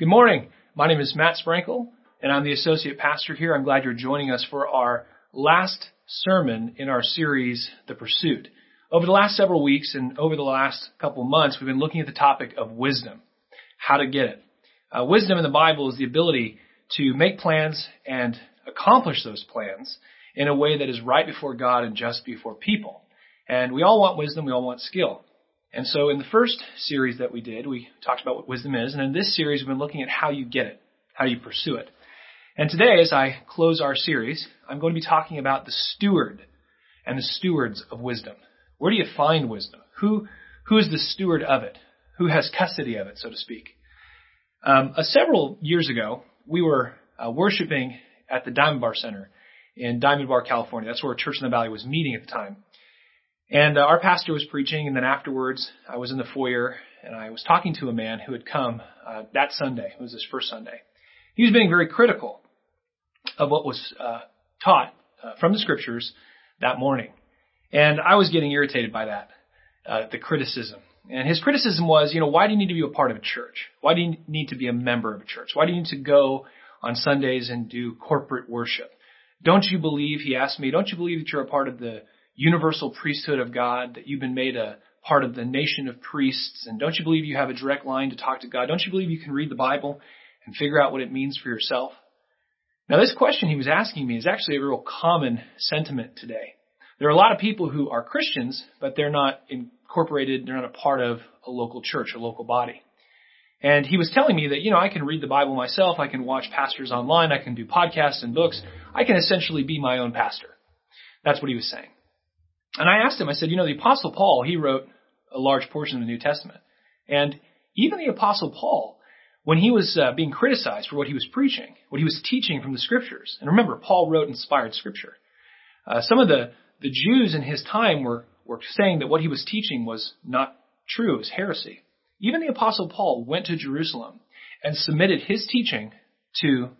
Good morning. My name is Matt Sprankle, and I'm the associate pastor here. I'm glad you're joining us for our last sermon in our series, The Pursuit. Over the last several weeks and over the last couple months, we've been looking at the topic of wisdom, how to get it. Uh, wisdom in the Bible is the ability to make plans and accomplish those plans in a way that is right before God and just before people. And we all want wisdom, we all want skill. And so in the first series that we did, we talked about what wisdom is. And in this series, we've been looking at how you get it, how you pursue it. And today, as I close our series, I'm going to be talking about the steward and the stewards of wisdom. Where do you find wisdom? Who, who is the steward of it? Who has custody of it, so to speak? Um, uh, several years ago, we were uh, worshiping at the Diamond Bar Center in Diamond Bar, California. That's where Church in the Valley was meeting at the time. And uh, our pastor was preaching, and then afterwards, I was in the foyer and I was talking to a man who had come uh, that Sunday. It was his first Sunday. He was being very critical of what was uh, taught uh, from the scriptures that morning, and I was getting irritated by that, uh, the criticism. And his criticism was, you know, why do you need to be a part of a church? Why do you need to be a member of a church? Why do you need to go on Sundays and do corporate worship? Don't you believe, he asked me, don't you believe that you're a part of the universal priesthood of God, that you've been made a part of the nation of priests, and don't you believe you have a direct line to talk to God? Don't you believe you can read the Bible and figure out what it means for yourself? Now, this question he was asking me is actually a real common sentiment today. There are a lot of people who are Christians, but they're not incorporated, they're not a part of a local church, a local body. And he was telling me that, you know, I can read the Bible myself, I can watch pastors online, I can do podcasts and books, I can essentially be my own pastor. That's what he was saying. And I asked him, I said, you know, the Apostle Paul, he wrote a large portion of the New Testament. And even the Apostle Paul, when he was uh, being criticized for what he was preaching, what he was teaching from the scriptures, and remember, Paul wrote inspired scripture. Uh, some of the, the Jews in his time were, were saying that what he was teaching was not true, it was heresy. Even the Apostle Paul went to Jerusalem and submitted his teaching to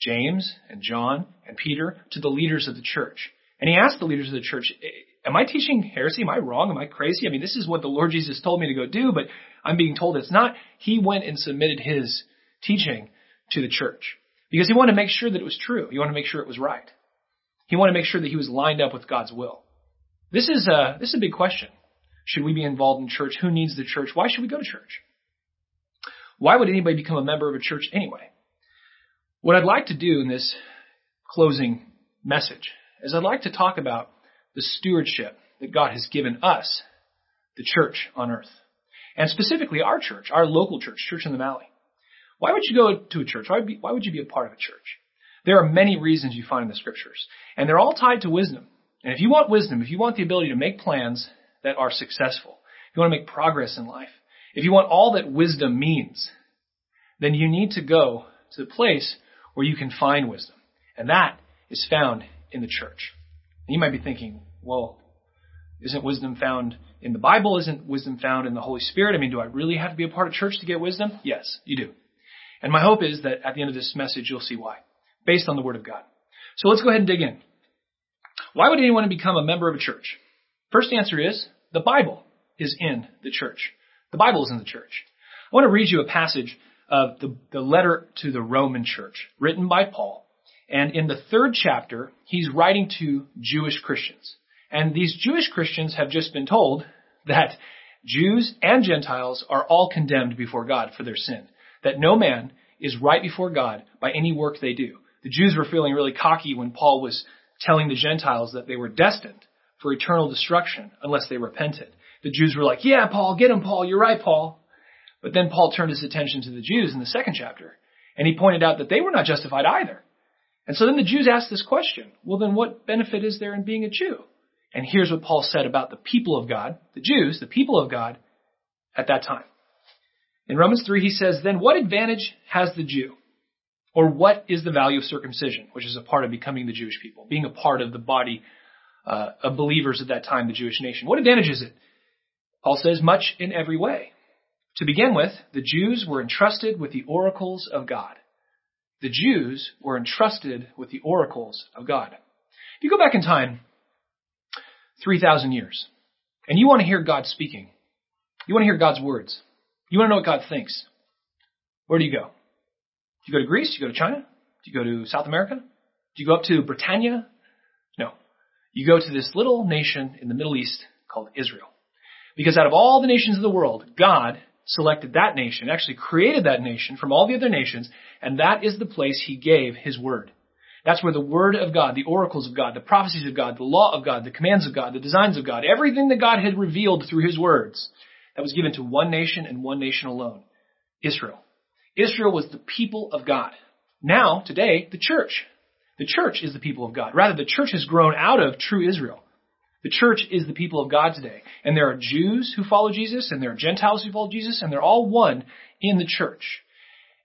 James and John and Peter, to the leaders of the church. And he asked the leaders of the church, am I teaching heresy? Am I wrong? Am I crazy? I mean, this is what the Lord Jesus told me to go do, but I'm being told it's not. He went and submitted his teaching to the church because he wanted to make sure that it was true. He wanted to make sure it was right. He wanted to make sure that he was lined up with God's will. This is a, this is a big question. Should we be involved in church? Who needs the church? Why should we go to church? Why would anybody become a member of a church anyway? What I'd like to do in this closing message is I'd like to talk about the stewardship that God has given us, the church on earth. And specifically our church, our local church, Church in the Valley. Why would you go to a church? Why would, be, why would you be a part of a church? There are many reasons you find in the scriptures, and they're all tied to wisdom. And if you want wisdom, if you want the ability to make plans that are successful, if you want to make progress in life, if you want all that wisdom means, then you need to go to the place where you can find wisdom. And that is found in the church. You might be thinking, well, isn't wisdom found in the Bible? Isn't wisdom found in the Holy Spirit? I mean, do I really have to be a part of church to get wisdom? Yes, you do. And my hope is that at the end of this message, you'll see why, based on the Word of God. So let's go ahead and dig in. Why would anyone become a member of a church? First answer is the Bible is in the church. The Bible is in the church. I want to read you a passage of the, the letter to the Roman church written by Paul and in the third chapter, he's writing to Jewish Christians. And these Jewish Christians have just been told that Jews and Gentiles are all condemned before God for their sin. That no man is right before God by any work they do. The Jews were feeling really cocky when Paul was telling the Gentiles that they were destined for eternal destruction unless they repented. The Jews were like, yeah, Paul, get him, Paul, you're right, Paul. But then Paul turned his attention to the Jews in the second chapter, and he pointed out that they were not justified either. And so then the Jews asked this question, well then what benefit is there in being a Jew? And here's what Paul said about the people of God, the Jews, the people of God at that time. In Romans 3 he says, then what advantage has the Jew? Or what is the value of circumcision, which is a part of becoming the Jewish people, being a part of the body uh, of believers at that time, the Jewish nation? What advantage is it? Paul says, much in every way. To begin with, the Jews were entrusted with the oracles of God the Jews were entrusted with the oracles of God. If you go back in time 3,000 years and you want to hear God speaking, you want to hear God's words, you want to know what God thinks, where do you go? Do you go to Greece? Do you go to China? Do you go to South America? Do you go up to Britannia? No. You go to this little nation in the Middle East called Israel. Because out of all the nations of the world, God selected that nation, actually created that nation from all the other nations, and that is the place he gave his word. That's where the word of God, the oracles of God, the prophecies of God, the law of God, the commands of God, the designs of God, everything that God had revealed through his words, that was given to one nation and one nation alone. Israel. Israel was the people of God. Now, today, the church. The church is the people of God. Rather, the church has grown out of true Israel. The church is the people of God today. And there are Jews who follow Jesus, and there are Gentiles who follow Jesus, and they're all one in the church.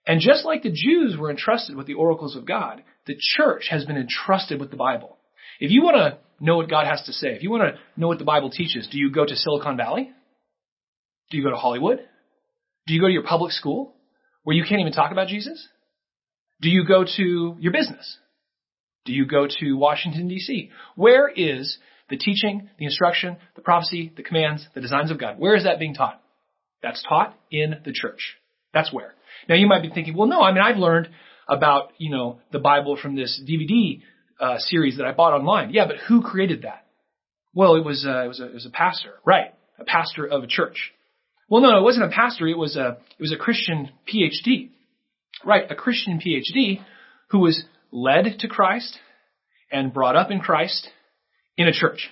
And just like the Jews were entrusted with the oracles of God, the church has been entrusted with the Bible. If you want to know what God has to say, if you want to know what the Bible teaches, do you go to Silicon Valley? Do you go to Hollywood? Do you go to your public school where you can't even talk about Jesus? Do you go to your business? Do you go to Washington DC? Where is the teaching, the instruction, the prophecy, the commands, the designs of God? Where is that being taught? That's taught in the church. That's where. Now you might be thinking, well, no, I mean, I've learned about, you know, the Bible from this DVD uh, series that I bought online. Yeah, but who created that? Well, it was, uh, it was a, it was a pastor, right? A pastor of a church. Well, no, it wasn't a pastor. It was a, it was a Christian PhD. Right. A Christian PhD who was led to Christ and brought up in Christ in a church.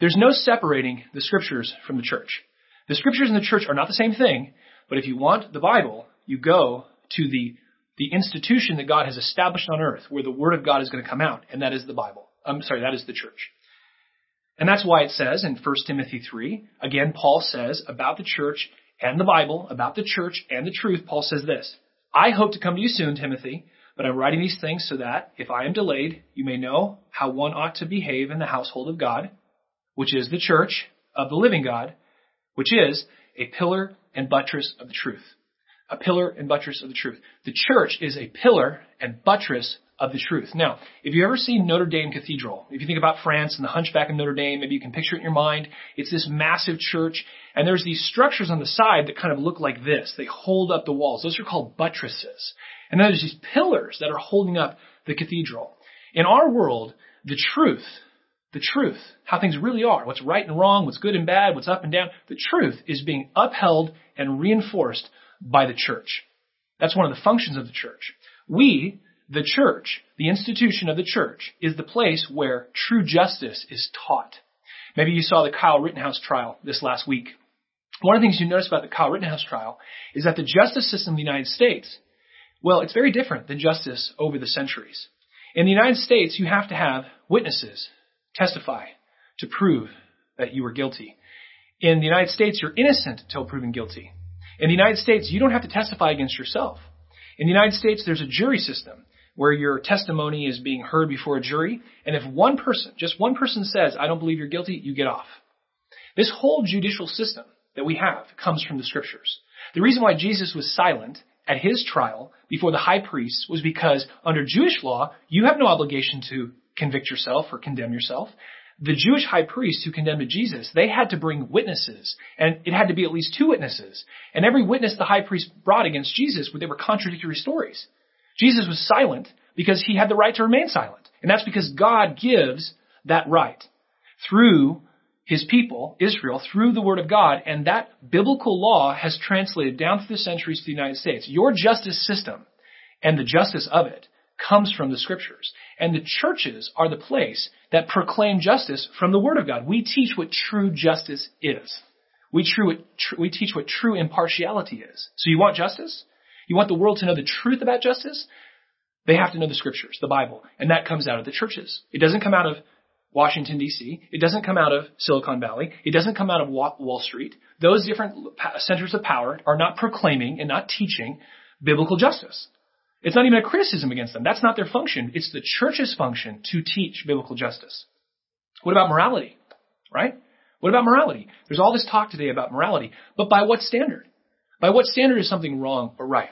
There's no separating the scriptures from the church. The scriptures and the church are not the same thing, but if you want the Bible, you go to the, the institution that God has established on earth where the Word of God is going to come out, and that is the Bible. I'm sorry, that is the church. And that's why it says in 1 Timothy 3, again, Paul says about the church and the Bible, about the church and the truth, Paul says this, I hope to come to you soon, Timothy, but I'm writing these things so that, if I am delayed, you may know how one ought to behave in the household of God, which is the church of the living God, which is a pillar and buttress of the truth. A pillar and buttress of the truth. The church is a pillar and buttress of the truth. Now, if you ever seen Notre Dame Cathedral, if you think about France and the Hunchback of Notre Dame, maybe you can picture it in your mind. It's this massive church, and there's these structures on the side that kind of look like this. They hold up the walls. Those are called buttresses. And then there's these pillars that are holding up the cathedral. In our world, the truth, the truth, how things really are, what's right and wrong, what's good and bad, what's up and down, the truth is being upheld and reinforced by the church. That's one of the functions of the church. We, the church, the institution of the church, is the place where true justice is taught. Maybe you saw the Kyle Rittenhouse trial this last week. One of the things you notice about the Kyle Rittenhouse trial is that the justice system of the United States, well, it's very different than justice over the centuries. In the United States, you have to have witnesses testify to prove that you were guilty. In the United States, you're innocent until proven guilty. In the United States, you don't have to testify against yourself. In the United States, there's a jury system where your testimony is being heard before a jury. And if one person, just one person says, I don't believe you're guilty, you get off. This whole judicial system that we have comes from the scriptures. The reason why Jesus was silent at his trial before the high priest was because under Jewish law, you have no obligation to convict yourself or condemn yourself. The Jewish high priest who condemned Jesus, they had to bring witnesses, and it had to be at least two witnesses. And every witness the high priest brought against Jesus, they were contradictory stories. Jesus was silent because he had the right to remain silent. And that's because God gives that right through his people, Israel, through the word of God. And that biblical law has translated down through the centuries to the United States. Your justice system and the justice of it comes from the scriptures. And the churches are the place that proclaim justice from the word of God. We teach what true justice is. We, true, we teach what true impartiality is. So you want justice? You want the world to know the truth about justice? They have to know the scriptures, the Bible. And that comes out of the churches. It doesn't come out of Washington DC. It doesn't come out of Silicon Valley. It doesn't come out of Wall Street. Those different centers of power are not proclaiming and not teaching biblical justice. It's not even a criticism against them. That's not their function. It's the church's function to teach biblical justice. What about morality? Right? What about morality? There's all this talk today about morality, but by what standard? By what standard is something wrong or right?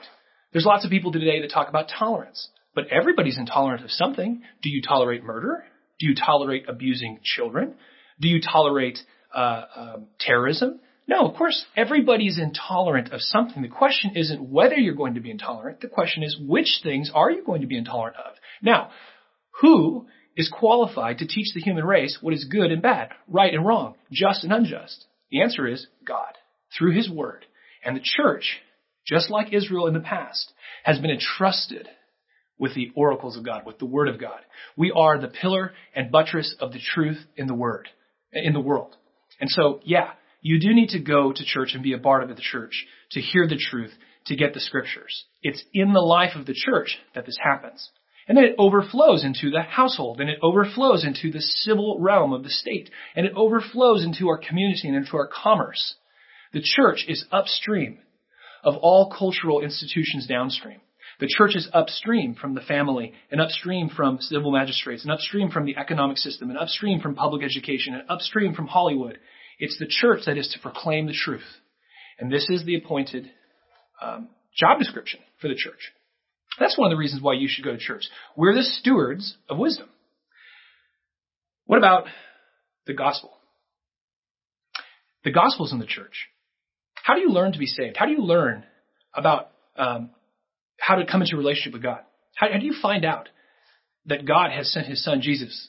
There's lots of people today that talk about tolerance, but everybody's intolerant of something. Do you tolerate murder? Do you tolerate abusing children? Do you tolerate uh, um, terrorism? No, of course, everybody's intolerant of something. The question isn't whether you're going to be intolerant. The question is which things are you going to be intolerant of? Now, who is qualified to teach the human race what is good and bad, right and wrong, just and unjust? The answer is God, through His Word. And the church, just like Israel in the past, has been entrusted with the oracles of God, with the Word of God. We are the pillar and buttress of the truth in the Word, in the world. And so, yeah, you do need to go to church and be a part of the church to hear the truth, to get the scriptures. It's in the life of the church that this happens. And then it overflows into the household, and it overflows into the civil realm of the state, and it overflows into our community and into our commerce. The church is upstream of all cultural institutions downstream. The church is upstream from the family, and upstream from civil magistrates, and upstream from the economic system, and upstream from public education, and upstream from Hollywood. It's the church that is to proclaim the truth. And this is the appointed um, job description for the church. That's one of the reasons why you should go to church. We're the stewards of wisdom. What about the gospel? The gospel's in the church. How do you learn to be saved? How do you learn about um, how to come into a relationship with God? How, how do you find out that God has sent His Son Jesus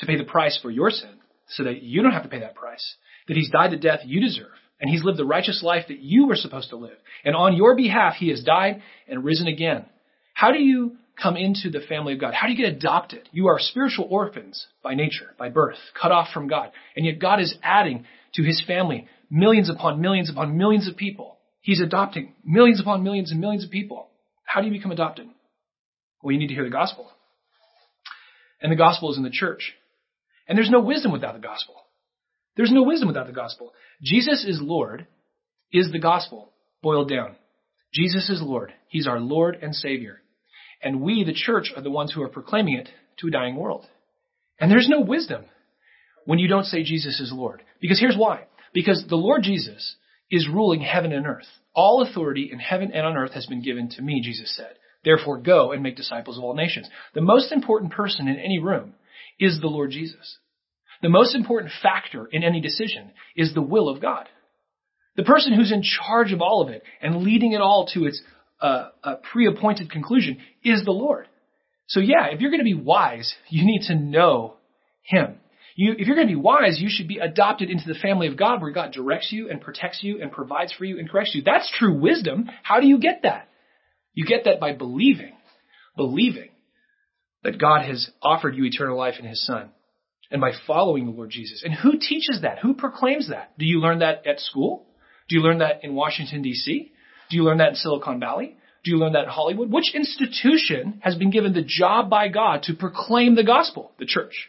to pay the price for your sin, so that you don't have to pay that price? That He's died the death you deserve, and He's lived the righteous life that you were supposed to live, and on your behalf He has died and risen again how do you come into the family of God? How do you get adopted? You are spiritual orphans by nature, by birth, cut off from God. And yet God is adding to his family millions upon millions upon millions of people. He's adopting millions upon millions and millions of people. How do you become adopted? Well, you need to hear the gospel. And the gospel is in the church. And there's no wisdom without the gospel. There's no wisdom without the gospel. Jesus is Lord is the gospel boiled down. Jesus is Lord. He's our Lord and Savior. And we, the church, are the ones who are proclaiming it to a dying world. And there's no wisdom when you don't say Jesus is Lord. Because here's why. Because the Lord Jesus is ruling heaven and earth. All authority in heaven and on earth has been given to me, Jesus said. Therefore go and make disciples of all nations. The most important person in any room is the Lord Jesus. The most important factor in any decision is the will of God. The person who's in charge of all of it and leading it all to its uh, a pre-appointed conclusion is the Lord. So yeah, if you're going to be wise, you need to know Him. You, if you're going to be wise, you should be adopted into the family of God where God directs you and protects you and provides for you and corrects you. That's true wisdom. How do you get that? You get that by believing, believing that God has offered you eternal life in His Son and by following the Lord Jesus. And who teaches that? Who proclaims that? Do you learn that at school? Do you learn that in Washington DC? Do you learn that in Silicon Valley? Do you learn that in Hollywood? Which institution has been given the job by God to proclaim the gospel? The church.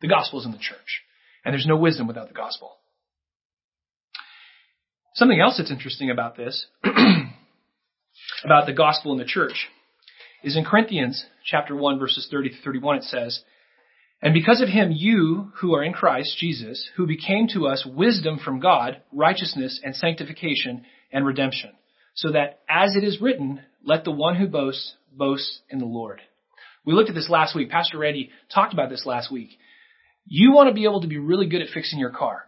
The gospel is in the church. And there's no wisdom without the gospel. Something else that's interesting about this, about the gospel in the church, is in Corinthians chapter 1 verses 30 to 31 it says, And because of him you who are in Christ Jesus, who became to us wisdom from God, righteousness and sanctification and redemption so that as it is written, let the one who boasts boast in the Lord. We looked at this last week. Pastor Randy talked about this last week. You want to be able to be really good at fixing your car.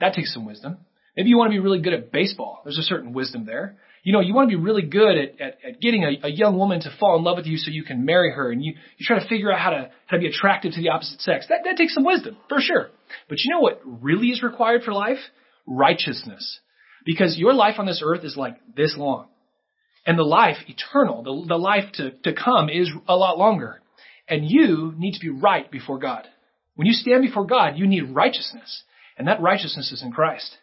That takes some wisdom. Maybe you want to be really good at baseball. There's a certain wisdom there. You know, you want to be really good at, at, at getting a, a young woman to fall in love with you so you can marry her and you, you try to figure out how to, how to be attractive to the opposite sex. That, that takes some wisdom, for sure. But you know what really is required for life? Righteousness. Because your life on this earth is like this long. And the life eternal, the, the life to, to come is a lot longer. And you need to be right before God. When you stand before God, you need righteousness. And that righteousness is in Christ.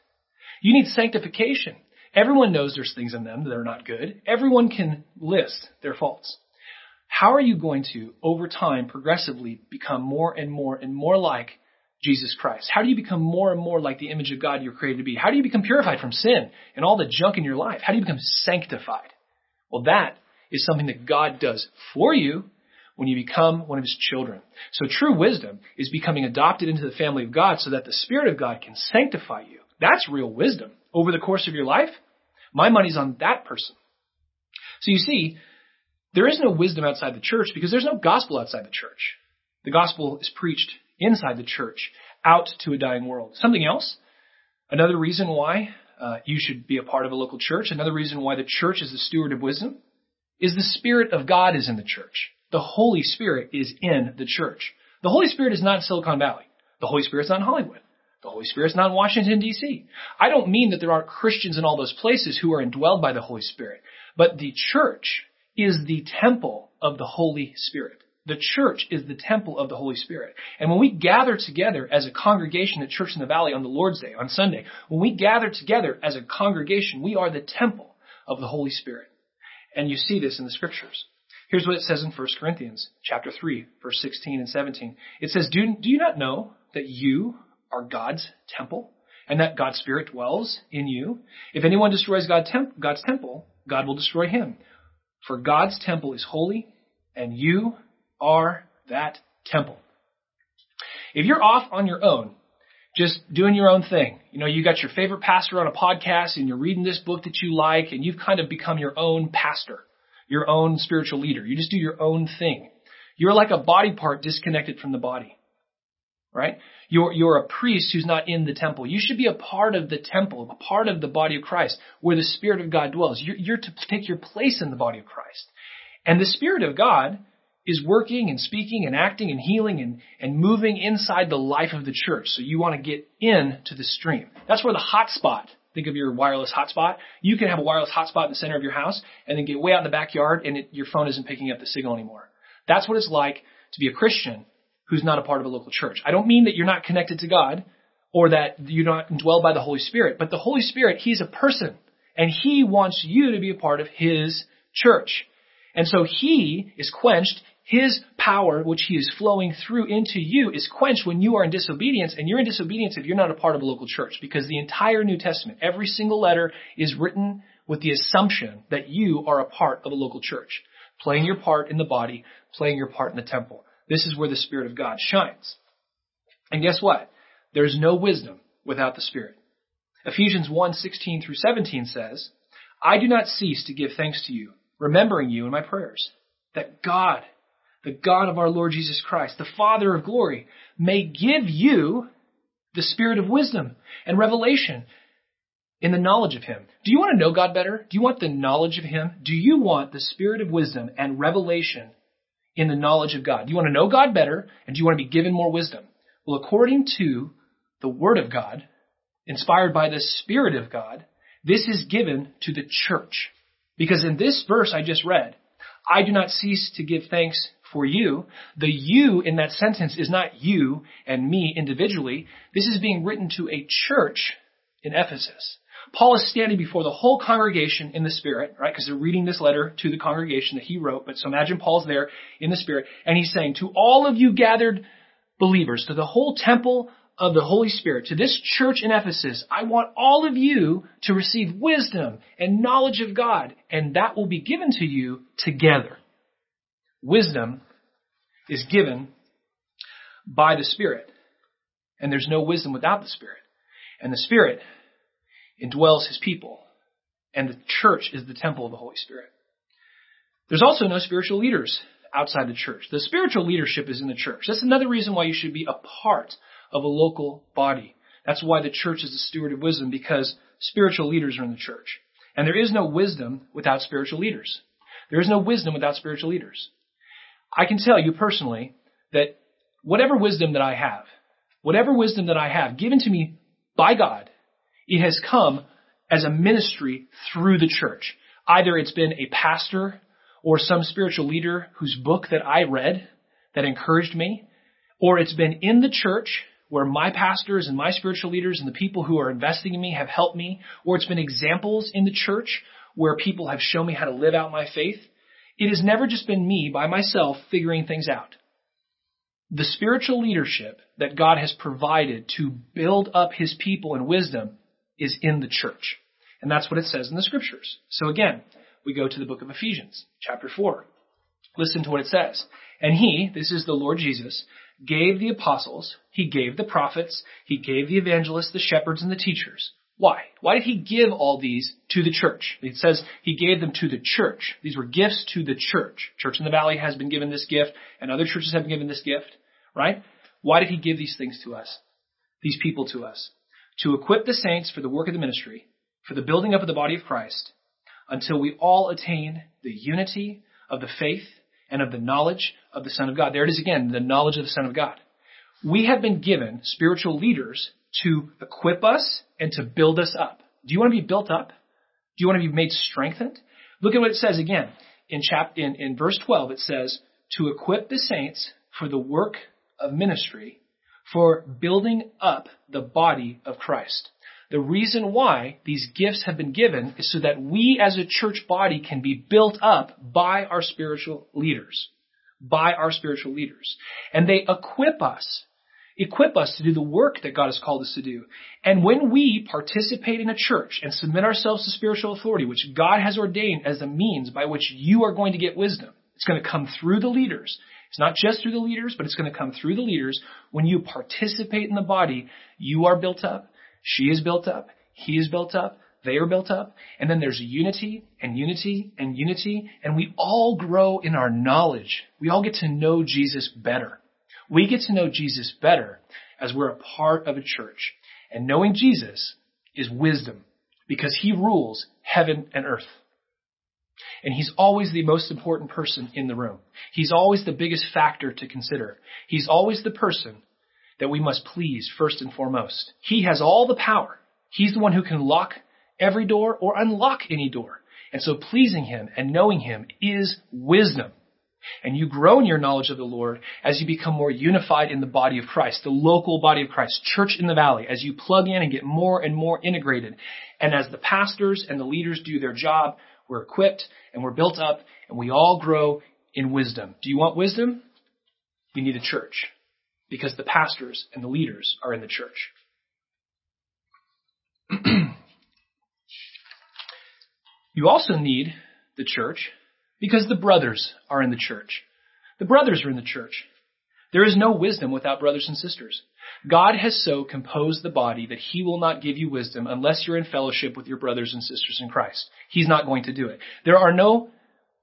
You need sanctification. Everyone knows there's things in them that are not good. Everyone can list their faults. How are you going to, over time, progressively become more and more and more like Jesus Christ? How do you become more and more like the image of God you're created to be? How do you become purified from sin and all the junk in your life? How do you become sanctified? Well, that is something that God does for you when you become one of his children. So true wisdom is becoming adopted into the family of God so that the Spirit of God can sanctify you. That's real wisdom over the course of your life. My money's on that person. So you see, there is no wisdom outside the church because there's no gospel outside the church. The gospel is preached inside the church, out to a dying world. Something else? Another reason why uh, you should be a part of a local church, another reason why the church is the steward of wisdom, is the Spirit of God is in the church. The Holy Spirit is in the church. The Holy Spirit is not in Silicon Valley. The Holy Spirit's not in Hollywood. The Holy Spirit's not in Washington DC. I don't mean that there aren't Christians in all those places who are indwelled by the Holy Spirit, but the church is the temple of the Holy Spirit. The church is the temple of the Holy Spirit. And when we gather together as a congregation at Church in the Valley on the Lord's Day, on Sunday, when we gather together as a congregation, we are the temple of the Holy Spirit. And you see this in the scriptures. Here's what it says in 1 Corinthians chapter 3, verse 16 and 17. It says, do, do you not know that you are God's temple and that God's Spirit dwells in you? If anyone destroys God's temple, God will destroy him. For God's temple is holy and you are that temple. If you're off on your own, just doing your own thing, you know, you got your favorite pastor on a podcast and you're reading this book that you like and you've kind of become your own pastor, your own spiritual leader. You just do your own thing. You're like a body part disconnected from the body. Right? You're, you're a priest who's not in the temple. You should be a part of the temple, a part of the body of Christ, where the Spirit of God dwells. You're, you're to take your place in the body of Christ. And the Spirit of God is working and speaking and acting and healing and, and moving inside the life of the church. So you want to get into the stream. That's where the hotspot, think of your wireless hotspot. You can have a wireless hotspot in the center of your house and then get way out in the backyard and it, your phone isn't picking up the signal anymore. That's what it's like to be a Christian who's not a part of a local church. I don't mean that you're not connected to God or that you're not indwelled by the Holy Spirit, but the Holy Spirit, He's a person and He wants you to be a part of His church. And so He is quenched his power, which he is flowing through into you, is quenched when you are in disobedience, and you're in disobedience if you're not a part of a local church, because the entire New Testament, every single letter is written with the assumption that you are a part of a local church, playing your part in the body, playing your part in the temple. This is where the Spirit of God shines. And guess what? There's no wisdom without the Spirit. Ephesians 1, 16 through 17 says, I do not cease to give thanks to you, remembering you in my prayers, that God the God of our Lord Jesus Christ, the Father of glory, may give you the spirit of wisdom and revelation in the knowledge of Him. Do you want to know God better? Do you want the knowledge of Him? Do you want the spirit of wisdom and revelation in the knowledge of God? Do you want to know God better and do you want to be given more wisdom? Well, according to the Word of God, inspired by the Spirit of God, this is given to the church. Because in this verse I just read, I do not cease to give thanks for you. The you in that sentence is not you and me individually. This is being written to a church in Ephesus. Paul is standing before the whole congregation in the Spirit, right? Because they're reading this letter to the congregation that he wrote. But so imagine Paul's there in the Spirit, and he's saying, to all of you gathered believers, to the whole temple of the Holy Spirit, to this church in Ephesus, I want all of you to receive wisdom and knowledge of God, and that will be given to you together. Wisdom is given by the Spirit. And there's no wisdom without the Spirit. And the Spirit indwells His people. And the church is the temple of the Holy Spirit. There's also no spiritual leaders outside the church. The spiritual leadership is in the church. That's another reason why you should be a part of a local body. That's why the church is the steward of wisdom because spiritual leaders are in the church. And there is no wisdom without spiritual leaders. There is no wisdom without spiritual leaders. I can tell you personally that whatever wisdom that I have, whatever wisdom that I have given to me by God, it has come as a ministry through the church. Either it's been a pastor or some spiritual leader whose book that I read that encouraged me, or it's been in the church where my pastors and my spiritual leaders and the people who are investing in me have helped me, or it's been examples in the church where people have shown me how to live out my faith. It has never just been me by myself figuring things out. The spiritual leadership that God has provided to build up his people in wisdom is in the church. And that's what it says in the scriptures. So again, we go to the book of Ephesians, chapter 4. Listen to what it says. And he, this is the Lord Jesus, gave the apostles, he gave the prophets, he gave the evangelists, the shepherds, and the teachers why? Why did he give all these to the church? It says he gave them to the church. These were gifts to the church. Church in the Valley has been given this gift, and other churches have been given this gift, right? Why did he give these things to us? These people to us? To equip the saints for the work of the ministry, for the building up of the body of Christ until we all attain the unity of the faith and of the knowledge of the Son of God. There it is again, the knowledge of the Son of God. We have been given spiritual leaders to equip us and to build us up. Do you want to be built up? Do you want to be made strengthened? Look at what it says again in chap in, in verse 12. It says to equip the saints for the work of ministry for building up the body of Christ. The reason why these gifts have been given is so that we as a church body can be built up by our spiritual leaders. By our spiritual leaders. And they equip us equip us to do the work that God has called us to do. And when we participate in a church and submit ourselves to spiritual authority, which God has ordained as a means by which you are going to get wisdom, it's going to come through the leaders. It's not just through the leaders, but it's going to come through the leaders. When you participate in the body, you are built up. She is built up. He is built up. They are built up. And then there's unity and unity and unity. And we all grow in our knowledge. We all get to know Jesus better. We get to know Jesus better as we're a part of a church. And knowing Jesus is wisdom because he rules heaven and earth. And he's always the most important person in the room. He's always the biggest factor to consider. He's always the person that we must please first and foremost. He has all the power. He's the one who can lock every door or unlock any door. And so pleasing him and knowing him is wisdom. And you grow in your knowledge of the Lord as you become more unified in the body of Christ, the local body of Christ, church in the valley, as you plug in and get more and more integrated. And as the pastors and the leaders do their job, we're equipped and we're built up and we all grow in wisdom. Do you want wisdom? You need a church because the pastors and the leaders are in the church. you also need the church because the brothers are in the church. The brothers are in the church. There is no wisdom without brothers and sisters. God has so composed the body that he will not give you wisdom unless you're in fellowship with your brothers and sisters in Christ. He's not going to do it. There are no,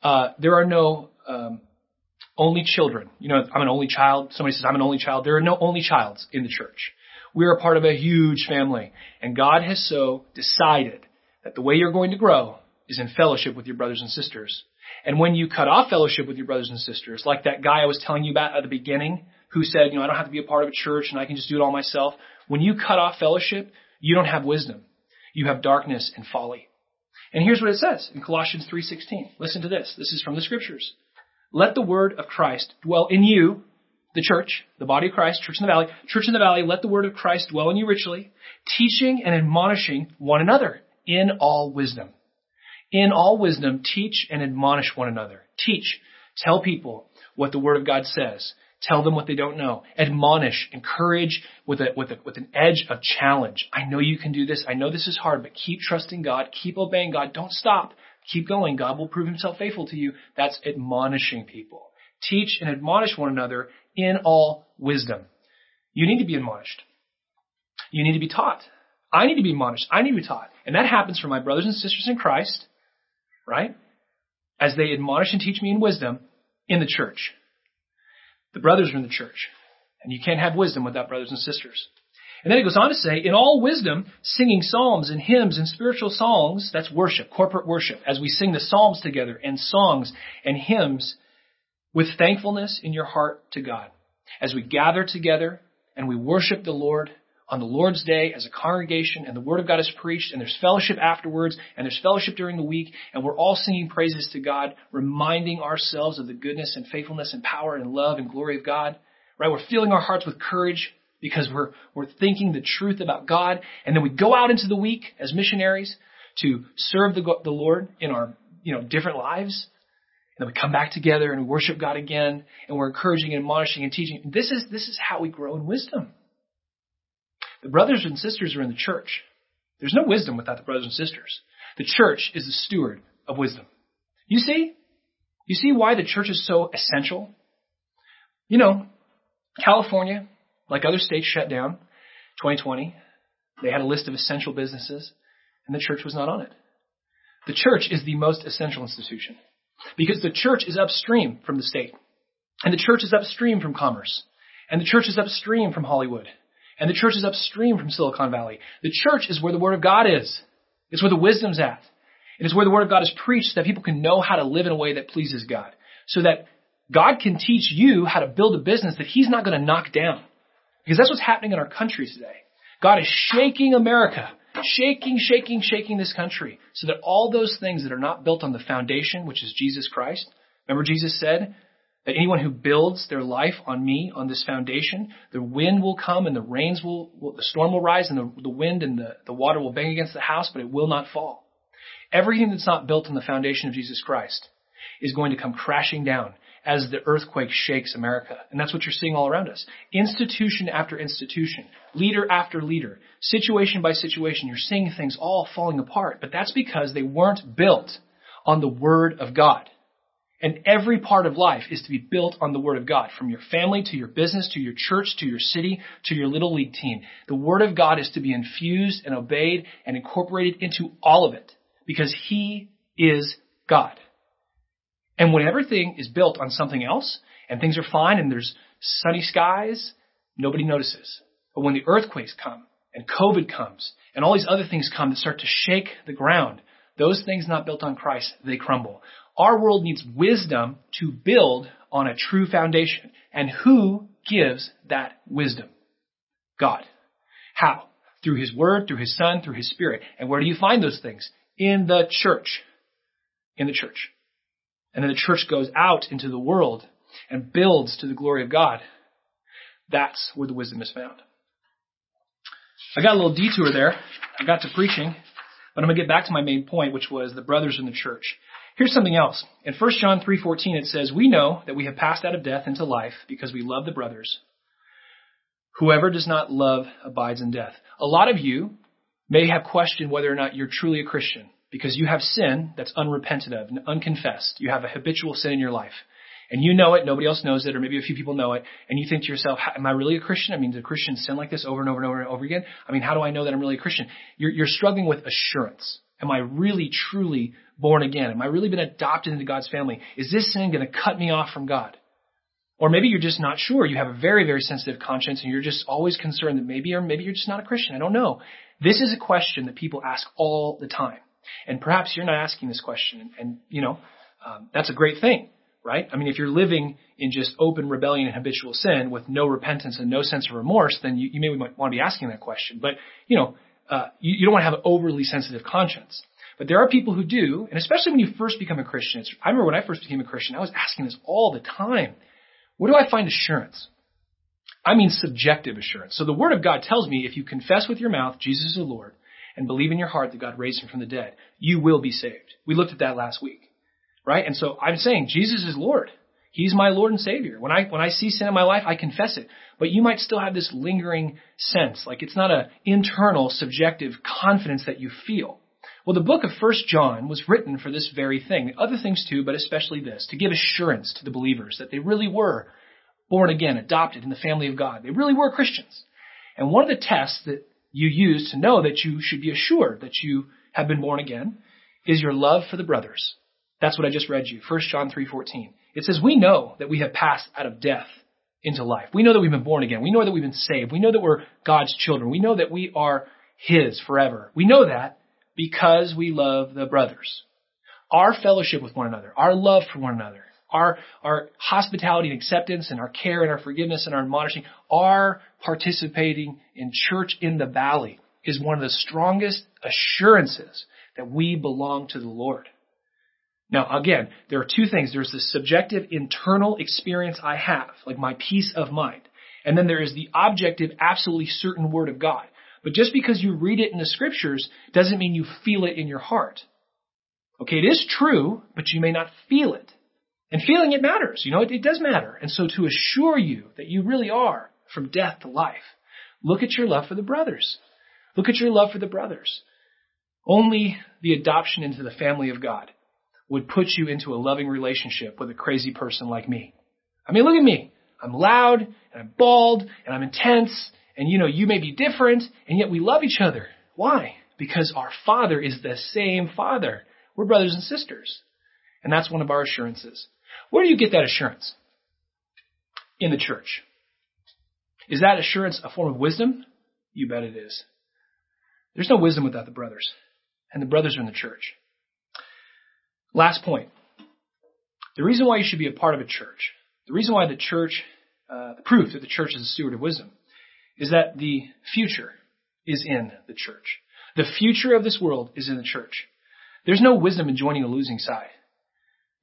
uh, there are no, um, only children. You know, I'm an only child. Somebody says I'm an only child. There are no only childs in the church. We are part of a huge family. And God has so decided that the way you're going to grow is in fellowship with your brothers and sisters. And when you cut off fellowship with your brothers and sisters, like that guy I was telling you about at the beginning, who said, you know, I don't have to be a part of a church and I can just do it all myself. When you cut off fellowship, you don't have wisdom. You have darkness and folly. And here's what it says in Colossians 3:16. Listen to this. This is from the scriptures. Let the word of Christ dwell in you, the church, the body of Christ, church in the valley, church in the valley, let the word of Christ dwell in you richly, teaching and admonishing one another in all wisdom in all wisdom, teach and admonish one another. Teach. Tell people what the Word of God says. Tell them what they don't know. Admonish, encourage with a, with a, with an edge of challenge. I know you can do this. I know this is hard, but keep trusting God. Keep obeying God. Don't stop. Keep going. God will prove himself faithful to you. That's admonishing people. Teach and admonish one another in all wisdom. You need to be admonished. You need to be taught. I need to be admonished. I need to be taught. And that happens for my brothers and sisters in Christ right? As they admonish and teach me in wisdom in the church. The brothers are in the church. And you can't have wisdom without brothers and sisters. And then it goes on to say, in all wisdom, singing psalms and hymns and spiritual songs, that's worship, corporate worship, as we sing the psalms together and songs and hymns with thankfulness in your heart to God. As we gather together and we worship the Lord on the Lord's Day as a congregation and the Word of God is preached and there's fellowship afterwards and there's fellowship during the week and we're all singing praises to God, reminding ourselves of the goodness and faithfulness and power and love and glory of God, right? We're filling our hearts with courage because we're, we're thinking the truth about God and then we go out into the week as missionaries to serve the, the Lord in our, you know, different lives. And then we come back together and we worship God again and we're encouraging and admonishing and teaching. This is, this is how we grow in wisdom. The brothers and sisters are in the church. There's no wisdom without the brothers and sisters. The church is the steward of wisdom. You see? You see why the church is so essential? You know, California, like other states, shut down 2020. They had a list of essential businesses, and the church was not on it. The church is the most essential institution because the church is upstream from the state, and the church is upstream from commerce, and the church is upstream from Hollywood, and the church is upstream from Silicon Valley. The church is where the Word of God is. It's where the wisdom's at. It is where the word of God is preached so that people can know how to live in a way that pleases God. So that God can teach you how to build a business that He's not going to knock down. Because that's what's happening in our country today. God is shaking America, shaking, shaking, shaking this country so that all those things that are not built on the foundation, which is Jesus Christ, remember Jesus said that anyone who builds their life on me, on this foundation, the wind will come and the rains will, will the storm will rise and the, the wind and the, the water will bang against the house, but it will not fall. Everything that's not built on the foundation of Jesus Christ is going to come crashing down as the earthquake shakes America. And that's what you're seeing all around us. Institution after institution, leader after leader, situation by situation, you're seeing things all falling apart. But that's because they weren't built on the Word of God. And every part of life is to be built on the Word of God, from your family to your business to your church to your city to your little league team. The Word of God is to be infused and obeyed and incorporated into all of it because He is God. And when everything is built on something else and things are fine and there's sunny skies, nobody notices. But when the earthquakes come and COVID comes and all these other things come that start to shake the ground, those things not built on Christ, they crumble. Our world needs wisdom to build on a true foundation. And who gives that wisdom? God. How? Through His Word, through His Son, through His Spirit. And where do you find those things? In the church. In the church. And then the church goes out into the world and builds to the glory of God. That's where the wisdom is found. I got a little detour there. I got to preaching, but I'm going to get back to my main point, which was the brothers in the church. Here's something else. In 1 John 3:14 it says, "We know that we have passed out of death into life because we love the brothers. Whoever does not love abides in death." A lot of you may have questioned whether or not you're truly a Christian because you have sin that's unrepented of and unconfessed. You have a habitual sin in your life. And you know it, nobody else knows it, or maybe a few people know it, and you think to yourself, am I really a Christian? I mean, do Christians sin like this over and over and over and over again? I mean, how do I know that I'm really a Christian? You're, you're struggling with assurance. Am I really, truly born again? Am I really been adopted into God's family? Is this sin going to cut me off from God? Or maybe you're just not sure. You have a very, very sensitive conscience and you're just always concerned that maybe or maybe you're just not a Christian. I don't know. This is a question that people ask all the time. And perhaps you're not asking this question, and, and you know, um, that's a great thing, right? I mean, if you're living in just open rebellion and habitual sin with no repentance and no sense of remorse, then you, you might want to be asking that question. But you know, uh, you, you don't want to have an overly sensitive conscience. But there are people who do, and especially when you first become a Christian. I remember when I first became a Christian, I was asking this all the time. Where do I find assurance? I mean subjective assurance. So the Word of God tells me if you confess with your mouth Jesus is the Lord and believe in your heart that God raised him from the dead, you will be saved. We looked at that last week. Right? And so I'm saying Jesus is Lord. He's my Lord and Savior. When I when I see sin in my life, I confess it. But you might still have this lingering sense, like it's not an internal, subjective confidence that you feel. Well, the book of First John was written for this very thing. Other things too, but especially this, to give assurance to the believers that they really were born again, adopted in the family of God. They really were Christians. And one of the tests that you use to know that you should be assured that you have been born again is your love for the brothers. That's what I just read you. 1 John 3:14. It says, "We know that we have passed out of death into life. We know that we've been born again. We know that we've been saved. We know that we're God's children. We know that we are his forever. We know that because we love the brothers. Our fellowship with one another, our love for one another, our, our hospitality and acceptance and our care and our forgiveness and our admonishing, our participating in church in the valley is one of the strongest assurances that we belong to the Lord. Now, again, there are two things. There's the subjective internal experience I have, like my peace of mind. And then there is the objective, absolutely certain word of God. But just because you read it in the scriptures doesn't mean you feel it in your heart. Okay, it is true, but you may not feel it. And feeling it matters. You know, it, it does matter. And so to assure you that you really are from death to life, look at your love for the brothers. Look at your love for the brothers. Only the adoption into the family of God would put you into a loving relationship with a crazy person like me. I mean, look at me. I'm loud and I'm bald and I'm intense and you know, you may be different and yet we love each other. Why? Because our Father is the same Father. We're brothers and sisters. And that's one of our assurances. Where do you get that assurance? In the church. Is that assurance a form of wisdom? You bet it is. There's no wisdom without the brothers. and the brothers are in the church. Last point. The reason why you should be a part of a church, the reason why the church, uh, the proof that the church is a steward of wisdom, is that the future is in the church. The future of this world is in the church. There's no wisdom in joining a losing side.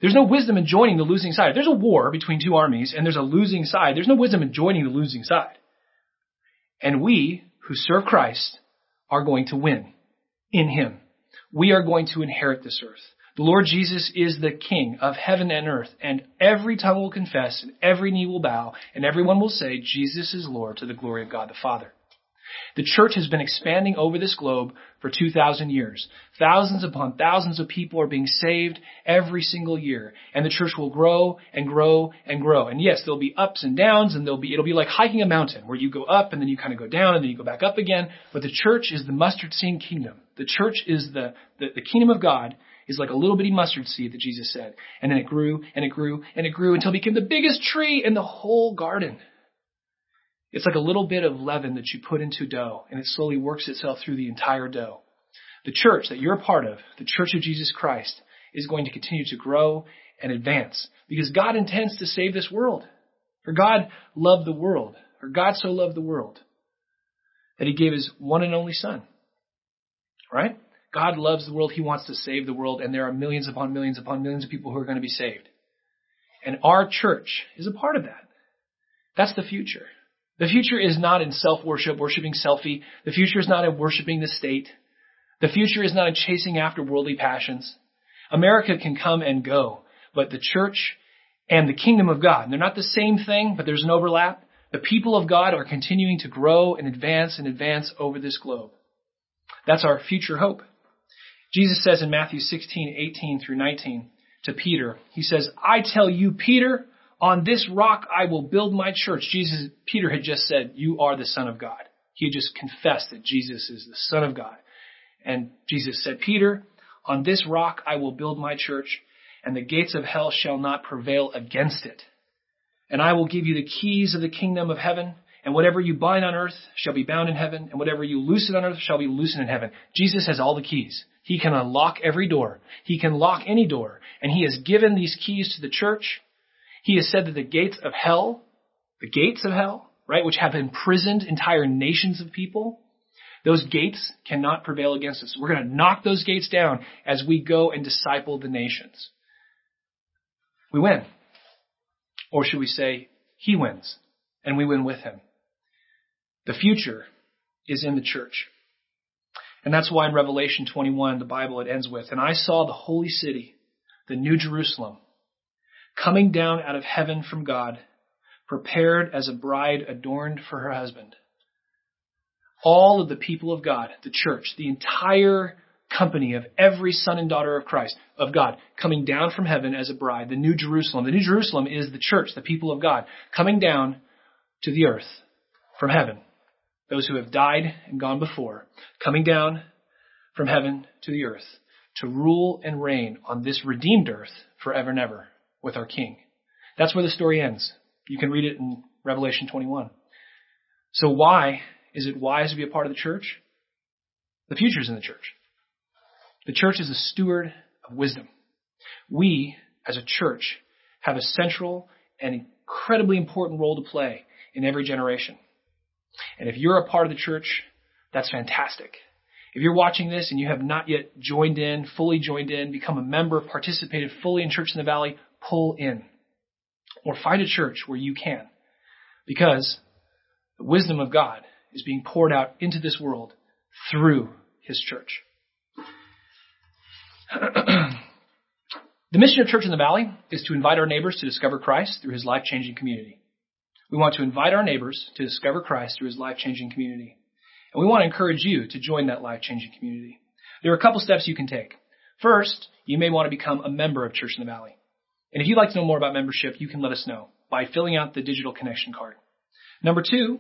There's no wisdom in joining the losing side. There's a war between two armies and there's a losing side, there's no wisdom in joining the losing side. And we who serve Christ are going to win in Him. We are going to inherit this earth. The Lord Jesus is the King of heaven and earth, and every tongue will confess, and every knee will bow, and everyone will say, Jesus is Lord to the glory of God the Father. The church has been expanding over this globe for 2,000 years. Thousands upon thousands of people are being saved every single year. And the church will grow and grow and grow. And yes, there'll be ups and downs and there'll be, it'll be like hiking a mountain where you go up and then you kind of go down and then you go back up again. But the church is the mustard seed kingdom. The church is the, the, the kingdom of God is like a little bitty mustard seed that Jesus said. And then it grew and it grew and it grew until it became the biggest tree in the whole garden. It's like a little bit of leaven that you put into dough and it slowly works itself through the entire dough. The church that you're a part of, the church of Jesus Christ, is going to continue to grow and advance because God intends to save this world. For God loved the world, for God so loved the world that he gave his one and only son. Right? God loves the world. He wants to save the world and there are millions upon millions upon millions of people who are going to be saved. And our church is a part of that. That's the future. The future is not in self-worship, worshiping selfie. The future is not in worshiping the state. The future is not in chasing after worldly passions. America can come and go, but the church and the kingdom of God, they're not the same thing, but there's an overlap. The people of God are continuing to grow and advance and advance over this globe. That's our future hope. Jesus says in Matthew 16, 18 through 19 to Peter, he says, I tell you, Peter, on this rock I will build my church. Jesus, Peter had just said, you are the son of God. He had just confessed that Jesus is the son of God. And Jesus said, Peter, on this rock I will build my church and the gates of hell shall not prevail against it. And I will give you the keys of the kingdom of heaven and whatever you bind on earth shall be bound in heaven and whatever you loosen on earth shall be loosened in heaven. Jesus has all the keys. He can unlock every door. He can lock any door. And he has given these keys to the church he has said that the gates of hell, the gates of hell, right, which have imprisoned entire nations of people, those gates cannot prevail against us. We're going to knock those gates down as we go and disciple the nations. We win. Or should we say, He wins, and we win with Him. The future is in the church. And that's why in Revelation 21, the Bible, it ends with, And I saw the holy city, the new Jerusalem, coming down out of heaven from God, prepared as a bride adorned for her husband. All of the people of God, the church, the entire company of every son and daughter of Christ, of God, coming down from heaven as a bride, the New Jerusalem. The New Jerusalem is the church, the people of God, coming down to the earth from heaven. Those who have died and gone before, coming down from heaven to the earth to rule and reign on this redeemed earth forever and ever with our King. That's where the story ends. You can read it in Revelation 21. So why is it wise to be a part of the church? The future's in the church. The church is a steward of wisdom. We, as a church, have a central and incredibly important role to play in every generation. And if you're a part of the church, that's fantastic. If you're watching this and you have not yet joined in, fully joined in, become a member, participated fully in Church in the Valley, pull in. Or find a church where you can. Because the wisdom of God is being poured out into this world through His church. the mission of Church in the Valley is to invite our neighbors to discover Christ through His life-changing community. We want to invite our neighbors to discover Christ through His life-changing community. And we want to encourage you to join that life-changing community. There are a couple steps you can take. First, you may want to become a member of Church in the Valley. And if you'd like to know more about membership, you can let us know by filling out the digital connection card. Number two,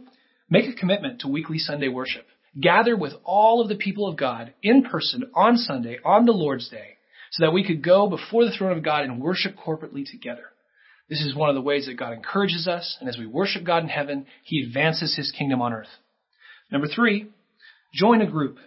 make a commitment to weekly Sunday worship. Gather with all of the people of God in person on Sunday, on the Lord's Day, so that we could go before the throne of God and worship corporately together. This is one of the ways that God encourages us, and as we worship God in heaven, He advances His kingdom on earth. Number three, join a group.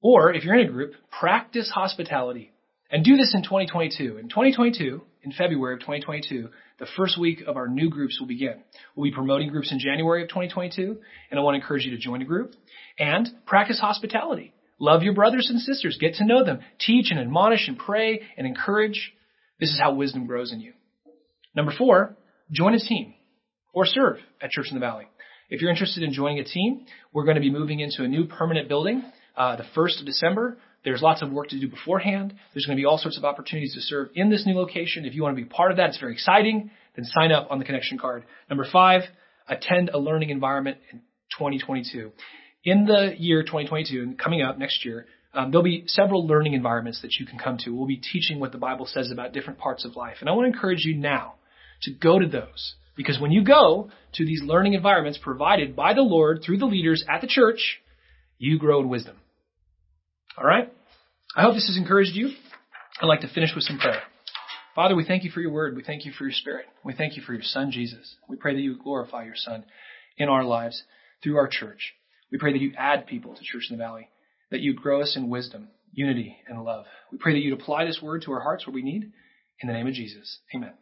Or if you're in a group, practice hospitality and do this in 2022. In 2022, in February of 2022, the first week of our new groups will begin. We'll be promoting groups in January of 2022, and I want to encourage you to join a group and practice hospitality. Love your brothers and sisters. Get to know them. Teach and admonish and pray and encourage. This is how wisdom grows in you. Number four, join a team or serve at Church in the Valley. If you're interested in joining a team, we're going to be moving into a new permanent building uh, the 1st of December. There's lots of work to do beforehand. There's going to be all sorts of opportunities to serve in this new location. If you want to be part of that, it's very exciting. Then sign up on the connection card. Number five, attend a learning environment in 2022. In the year 2022 and coming up next year, um, there'll be several learning environments that you can come to. We'll be teaching what the Bible says about different parts of life. And I want to encourage you now to go to those. Because when you go to these learning environments provided by the Lord through the leaders at the church, you grow in wisdom. All right? I hope this has encouraged you. I'd like to finish with some prayer. Father, we thank you for your word. We thank you for your spirit. We thank you for your son, Jesus. We pray that you glorify your son in our lives through our church. We pray that you add people to Church in the Valley, that you grow us in wisdom, unity, and love. We pray that you'd apply this word to our hearts where we need. In the name of Jesus. Amen.